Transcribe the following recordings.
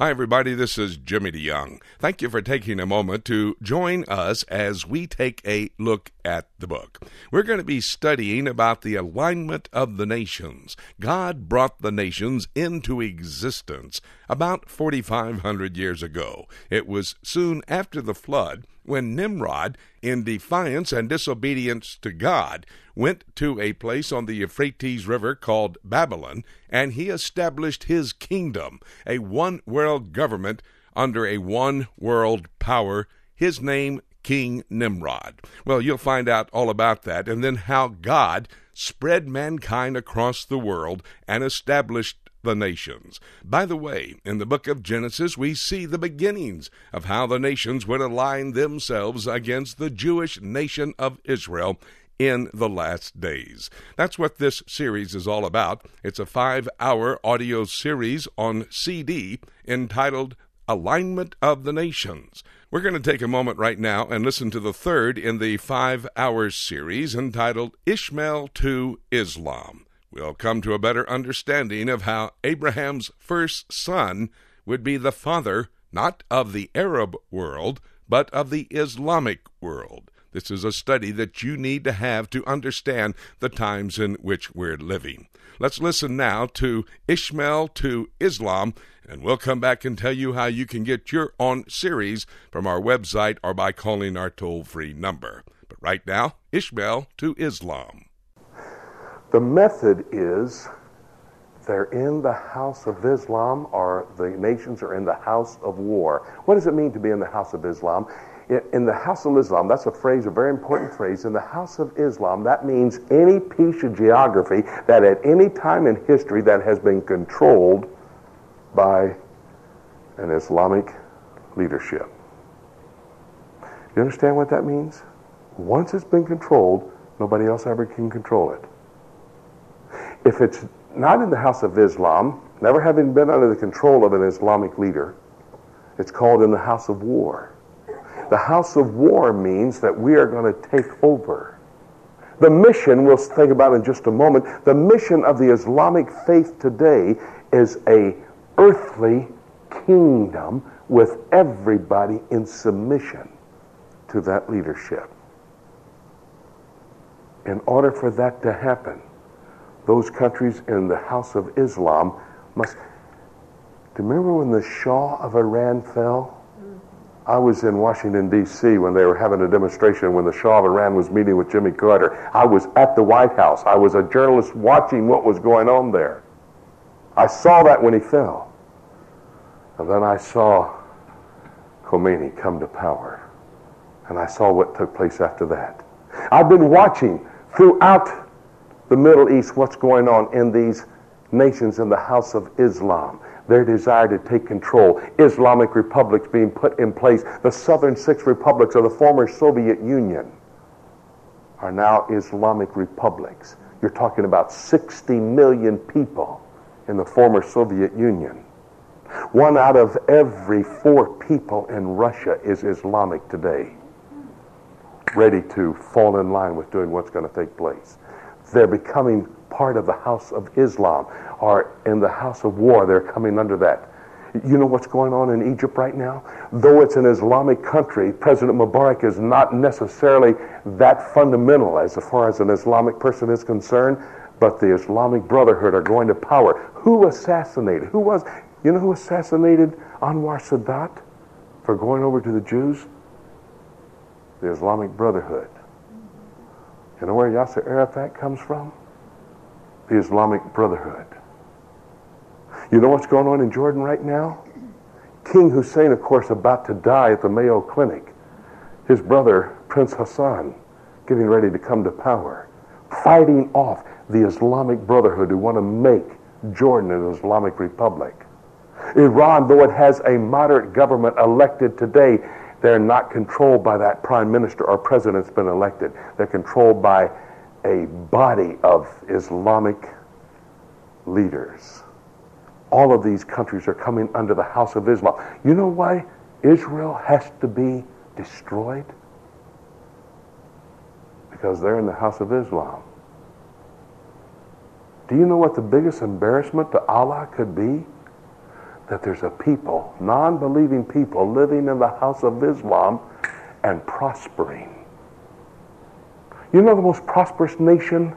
Hi, everybody. This is Jimmy DeYoung. Thank you for taking a moment to join us as we take a look at the book. We're going to be studying about the alignment of the nations. God brought the nations into existence about 4,500 years ago. It was soon after the flood when Nimrod, in defiance and disobedience to God, went to a place on the Euphrates River called Babylon, and he established his kingdom, a one world government under a one world power, his name King Nimrod. Well, you'll find out all about that, and then how God spread mankind across the world and established the nations. By the way, in the book of Genesis, we see the beginnings of how the nations would align themselves against the Jewish nation of Israel in the last days. That's what this series is all about. It's a five hour audio series on CD entitled Alignment of the Nations. We're going to take a moment right now and listen to the third in the five hour series entitled Ishmael to Islam we'll come to a better understanding of how Abraham's first son would be the father not of the Arab world, but of the Islamic world. This is a study that you need to have to understand the times in which we're living. Let's listen now to Ishmael to Islam, and we'll come back and tell you how you can get your own series from our website or by calling our toll free number. But right now, Ishmael to Islam. The method is they're in the house of Islam or the nations are in the house of war. What does it mean to be in the house of Islam? In the house of Islam, that's a phrase, a very important phrase. In the house of Islam, that means any piece of geography that at any time in history that has been controlled by an Islamic leadership. You understand what that means? Once it's been controlled, nobody else ever can control it. If it's not in the house of Islam, never having been under the control of an Islamic leader, it's called in the house of war. The house of war means that we are going to take over. The mission, we'll think about in just a moment, the mission of the Islamic faith today is a earthly kingdom with everybody in submission to that leadership. In order for that to happen, those countries in the House of Islam must. Do you remember when the Shah of Iran fell? I was in Washington, D.C. when they were having a demonstration when the Shah of Iran was meeting with Jimmy Carter. I was at the White House. I was a journalist watching what was going on there. I saw that when he fell. And then I saw Khomeini come to power. And I saw what took place after that. I've been watching throughout the Middle East, what's going on in these nations in the house of Islam. Their desire to take control. Islamic republics being put in place. The southern six republics of the former Soviet Union are now Islamic republics. You're talking about 60 million people in the former Soviet Union. One out of every four people in Russia is Islamic today, ready to fall in line with doing what's going to take place. They're becoming part of the house of Islam or in the house of war. They're coming under that. You know what's going on in Egypt right now? Though it's an Islamic country, President Mubarak is not necessarily that fundamental as far as an Islamic person is concerned, but the Islamic Brotherhood are going to power. Who assassinated? Who was, you know who assassinated Anwar Sadat for going over to the Jews? The Islamic Brotherhood. You know where Yasser Arafat comes from? The Islamic Brotherhood. You know what's going on in Jordan right now? King Hussein, of course, about to die at the Mayo Clinic. His brother, Prince Hassan, getting ready to come to power, fighting off the Islamic Brotherhood who want to make Jordan an Islamic Republic. Iran, though it has a moderate government elected today, they're not controlled by that prime minister or president that's been elected. They're controlled by a body of Islamic leaders. All of these countries are coming under the house of Islam. You know why Israel has to be destroyed? Because they're in the house of Islam. Do you know what the biggest embarrassment to Allah could be? That there's a people, non believing people, living in the house of Islam and prospering. You know the most prosperous nation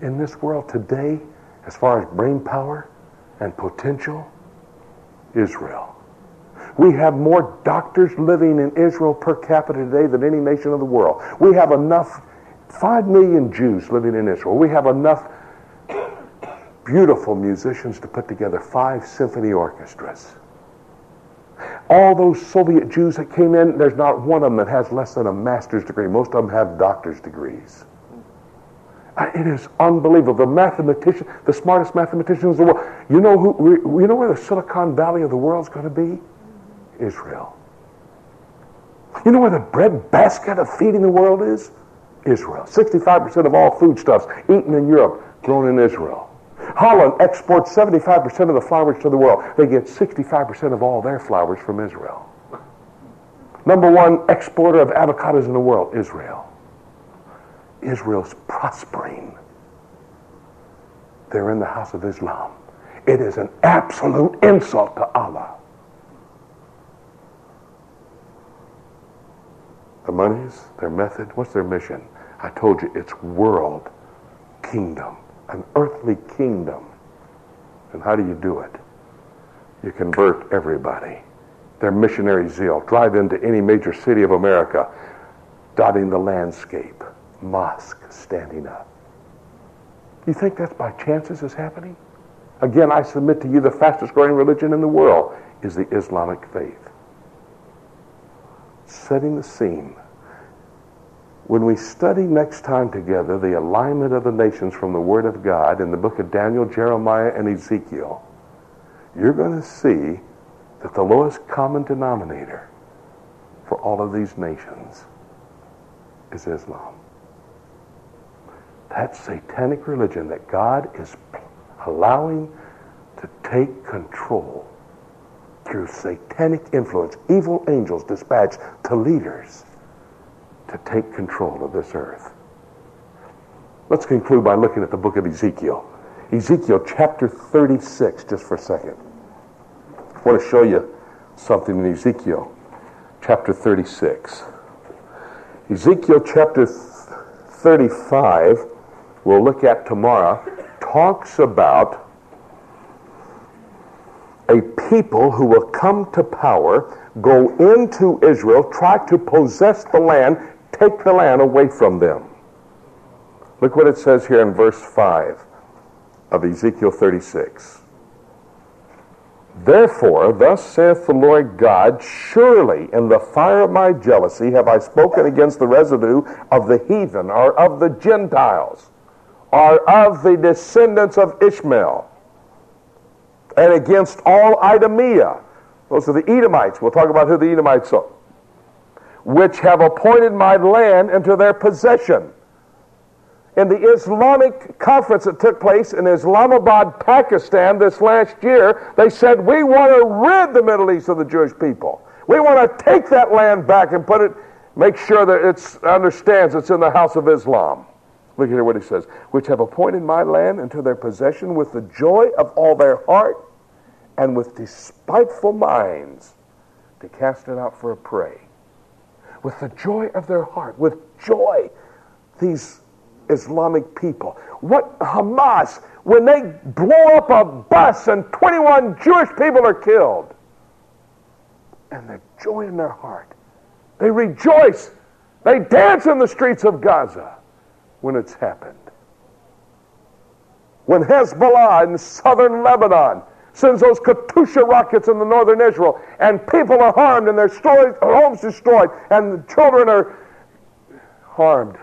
in this world today, as far as brain power and potential? Israel. We have more doctors living in Israel per capita today than any nation of the world. We have enough, 5 million Jews living in Israel. We have enough beautiful musicians to put together five symphony orchestras. All those Soviet Jews that came in, there's not one of them that has less than a master's degree. Most of them have doctor's degrees. Uh, it is unbelievable. The mathematician, the smartest mathematicians in the world. You know who? You know where the Silicon Valley of the world is going to be? Israel. You know where the bread basket of feeding the world is? Israel. 65% of all foodstuffs eaten in Europe grown in Israel. Holland exports 75% of the flowers to the world. They get 65% of all their flowers from Israel. Number one exporter of avocados in the world, Israel. Israel's prospering. They're in the house of Islam. It is an absolute insult to Allah. The monies, their method, what's their mission? I told you it's world kingdom an earthly kingdom. And how do you do it? You convert everybody. Their missionary zeal. Drive into any major city of America, dotting the landscape, mosque standing up. You think that's by chance is happening? Again, I submit to you the fastest growing religion in the world is the Islamic faith. Setting the scene when we study next time together the alignment of the nations from the Word of God in the book of Daniel, Jeremiah, and Ezekiel, you're going to see that the lowest common denominator for all of these nations is Islam. That satanic religion that God is allowing to take control through satanic influence, evil angels dispatched to leaders to take control of this earth. Let's conclude by looking at the book of Ezekiel. Ezekiel chapter 36, just for a second. I want to show you something in Ezekiel chapter 36. Ezekiel chapter 35, we'll look at tomorrow, talks about a people who will come to power, go into Israel, try to possess the land, take the land away from them. Look what it says here in verse 5 of Ezekiel 36. Therefore, thus saith the Lord God, surely in the fire of my jealousy have I spoken against the residue of the heathen, or of the Gentiles, or of the descendants of Ishmael, and against all Idumea. Those are the Edomites. We'll talk about who the Edomites are which have appointed my land into their possession. In the Islamic conference that took place in Islamabad, Pakistan this last year, they said, We want to rid the Middle East of the Jewish people. We want to take that land back and put it, make sure that it understands it's in the house of Islam. Look at what he says. Which have appointed my land into their possession with the joy of all their heart and with despiteful minds to cast it out for a prey with the joy of their heart, with joy, these Islamic people. What Hamas, when they blow up a bus and 21 Jewish people are killed, and the joy in their heart, they rejoice, they dance in the streets of Gaza when it's happened. When Hezbollah in southern Lebanon sends those Katyusha rockets in the northern Israel, and people are harmed, and their stories, homes destroyed, and the children are harmed.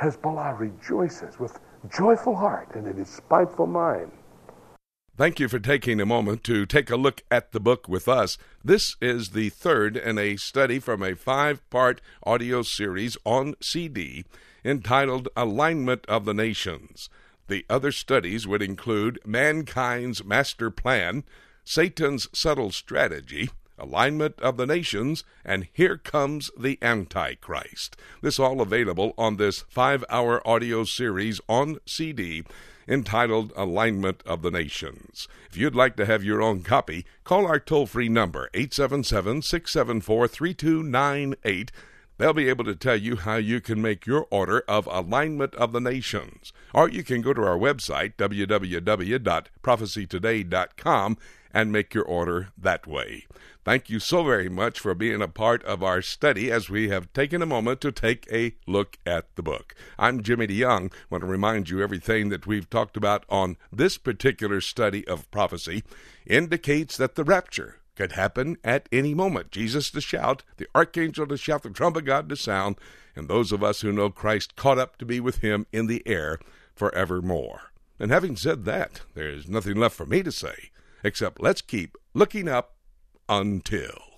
Hezbollah rejoices with joyful heart and a despiteful mind. Thank you for taking a moment to take a look at the book with us. This is the third in a study from a five part audio series on CD entitled Alignment of the Nations. The other studies would include Mankind's Master Plan, Satan's Subtle Strategy, Alignment of the Nations, and Here Comes the Antichrist. This all available on this five hour audio series on CD entitled Alignment of the Nations. If you'd like to have your own copy, call our toll free number 877 674 3298. They'll be able to tell you how you can make your order of Alignment of the Nations. Or you can go to our website, www.prophecytoday.com, and make your order that way. Thank you so very much for being a part of our study as we have taken a moment to take a look at the book. I'm Jimmy DeYoung. I want to remind you everything that we've talked about on this particular study of prophecy indicates that the rapture could happen at any moment. Jesus to shout, the archangel to shout, the trumpet God to sound, and those of us who know Christ caught up to be with him in the air forevermore. And having said that, there's nothing left for me to say except let's keep looking up until.